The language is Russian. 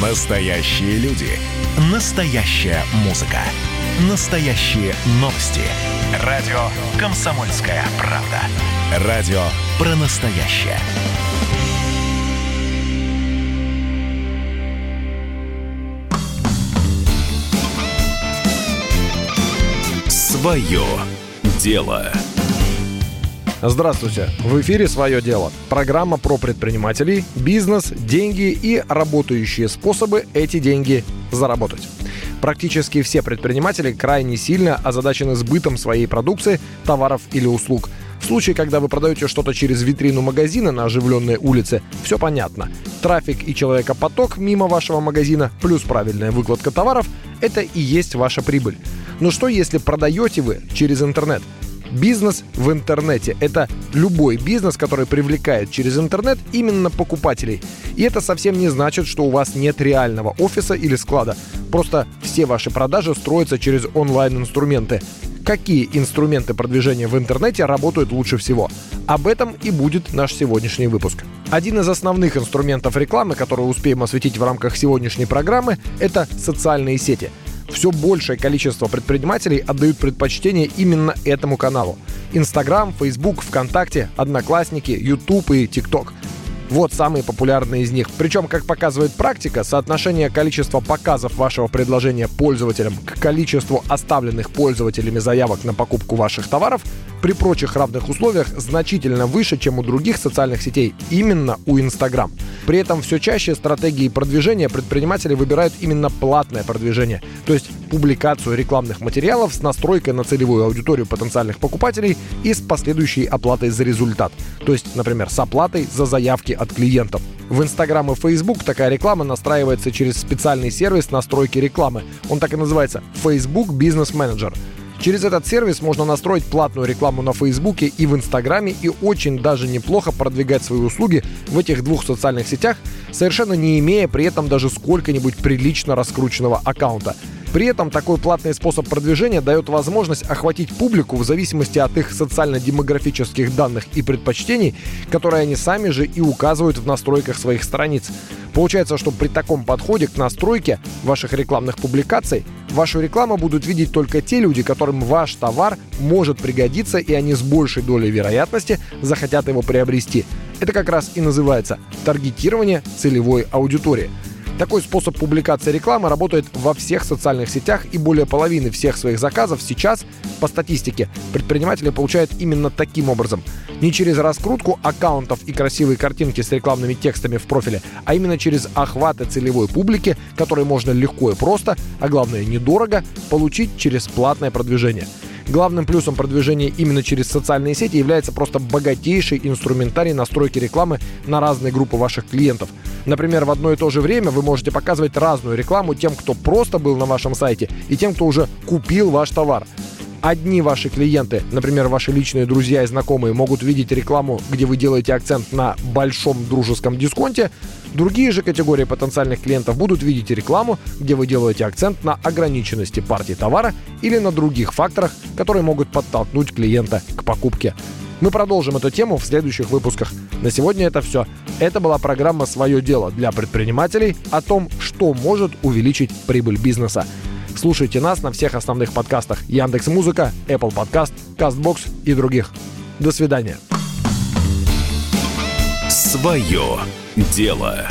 Настоящие люди. Настоящая музыка. Настоящие новости. Радио «Комсомольская правда». Радио про настоящее. Свое дело. Здравствуйте! В эфире «Свое дело» – программа про предпринимателей, бизнес, деньги и работающие способы эти деньги заработать. Практически все предприниматели крайне сильно озадачены сбытом своей продукции, товаров или услуг. В случае, когда вы продаете что-то через витрину магазина на оживленной улице, все понятно. Трафик и человекопоток мимо вашего магазина плюс правильная выкладка товаров – это и есть ваша прибыль. Но что если продаете вы через интернет – Бизнес в интернете – это любой бизнес, который привлекает через интернет именно покупателей. И это совсем не значит, что у вас нет реального офиса или склада. Просто все ваши продажи строятся через онлайн-инструменты. Какие инструменты продвижения в интернете работают лучше всего? Об этом и будет наш сегодняшний выпуск. Один из основных инструментов рекламы, который успеем осветить в рамках сегодняшней программы, это социальные сети – все большее количество предпринимателей отдают предпочтение именно этому каналу. Инстаграм, Фейсбук, ВКонтакте, Одноклассники, Ютуб и ТикТок. Вот самые популярные из них. Причем, как показывает практика, соотношение количества показов вашего предложения пользователям к количеству оставленных пользователями заявок на покупку ваших товаров при прочих равных условиях значительно выше, чем у других социальных сетей, именно у Instagram. При этом все чаще стратегии продвижения предприниматели выбирают именно платное продвижение, то есть публикацию рекламных материалов с настройкой на целевую аудиторию потенциальных покупателей и с последующей оплатой за результат, то есть, например, с оплатой за заявки от клиентов. В Instagram и Facebook такая реклама настраивается через специальный сервис настройки рекламы. Он так и называется Facebook Business Manager. Через этот сервис можно настроить платную рекламу на Фейсбуке и в Инстаграме и очень даже неплохо продвигать свои услуги в этих двух социальных сетях, совершенно не имея при этом даже сколько-нибудь прилично раскрученного аккаунта. При этом такой платный способ продвижения дает возможность охватить публику в зависимости от их социально-демографических данных и предпочтений, которые они сами же и указывают в настройках своих страниц. Получается, что при таком подходе к настройке ваших рекламных публикаций вашу рекламу будут видеть только те люди, которым ваш товар может пригодиться, и они с большей долей вероятности захотят его приобрести. Это как раз и называется таргетирование целевой аудитории – такой способ публикации рекламы работает во всех социальных сетях, и более половины всех своих заказов сейчас, по статистике, предприниматели получают именно таким образом. Не через раскрутку аккаунтов и красивые картинки с рекламными текстами в профиле, а именно через охваты целевой публики, которые можно легко и просто, а главное недорого, получить через платное продвижение – Главным плюсом продвижения именно через социальные сети является просто богатейший инструментарий настройки рекламы на разные группы ваших клиентов. Например, в одно и то же время вы можете показывать разную рекламу тем, кто просто был на вашем сайте, и тем, кто уже купил ваш товар одни ваши клиенты, например, ваши личные друзья и знакомые, могут видеть рекламу, где вы делаете акцент на большом дружеском дисконте, другие же категории потенциальных клиентов будут видеть рекламу, где вы делаете акцент на ограниченности партии товара или на других факторах, которые могут подтолкнуть клиента к покупке. Мы продолжим эту тему в следующих выпусках. На сегодня это все. Это была программа «Свое дело» для предпринимателей о том, что может увеличить прибыль бизнеса. Слушайте нас на всех основных подкастах Яндекс Музыка, Apple Podcast, Castbox и других. До свидания. Свое дело.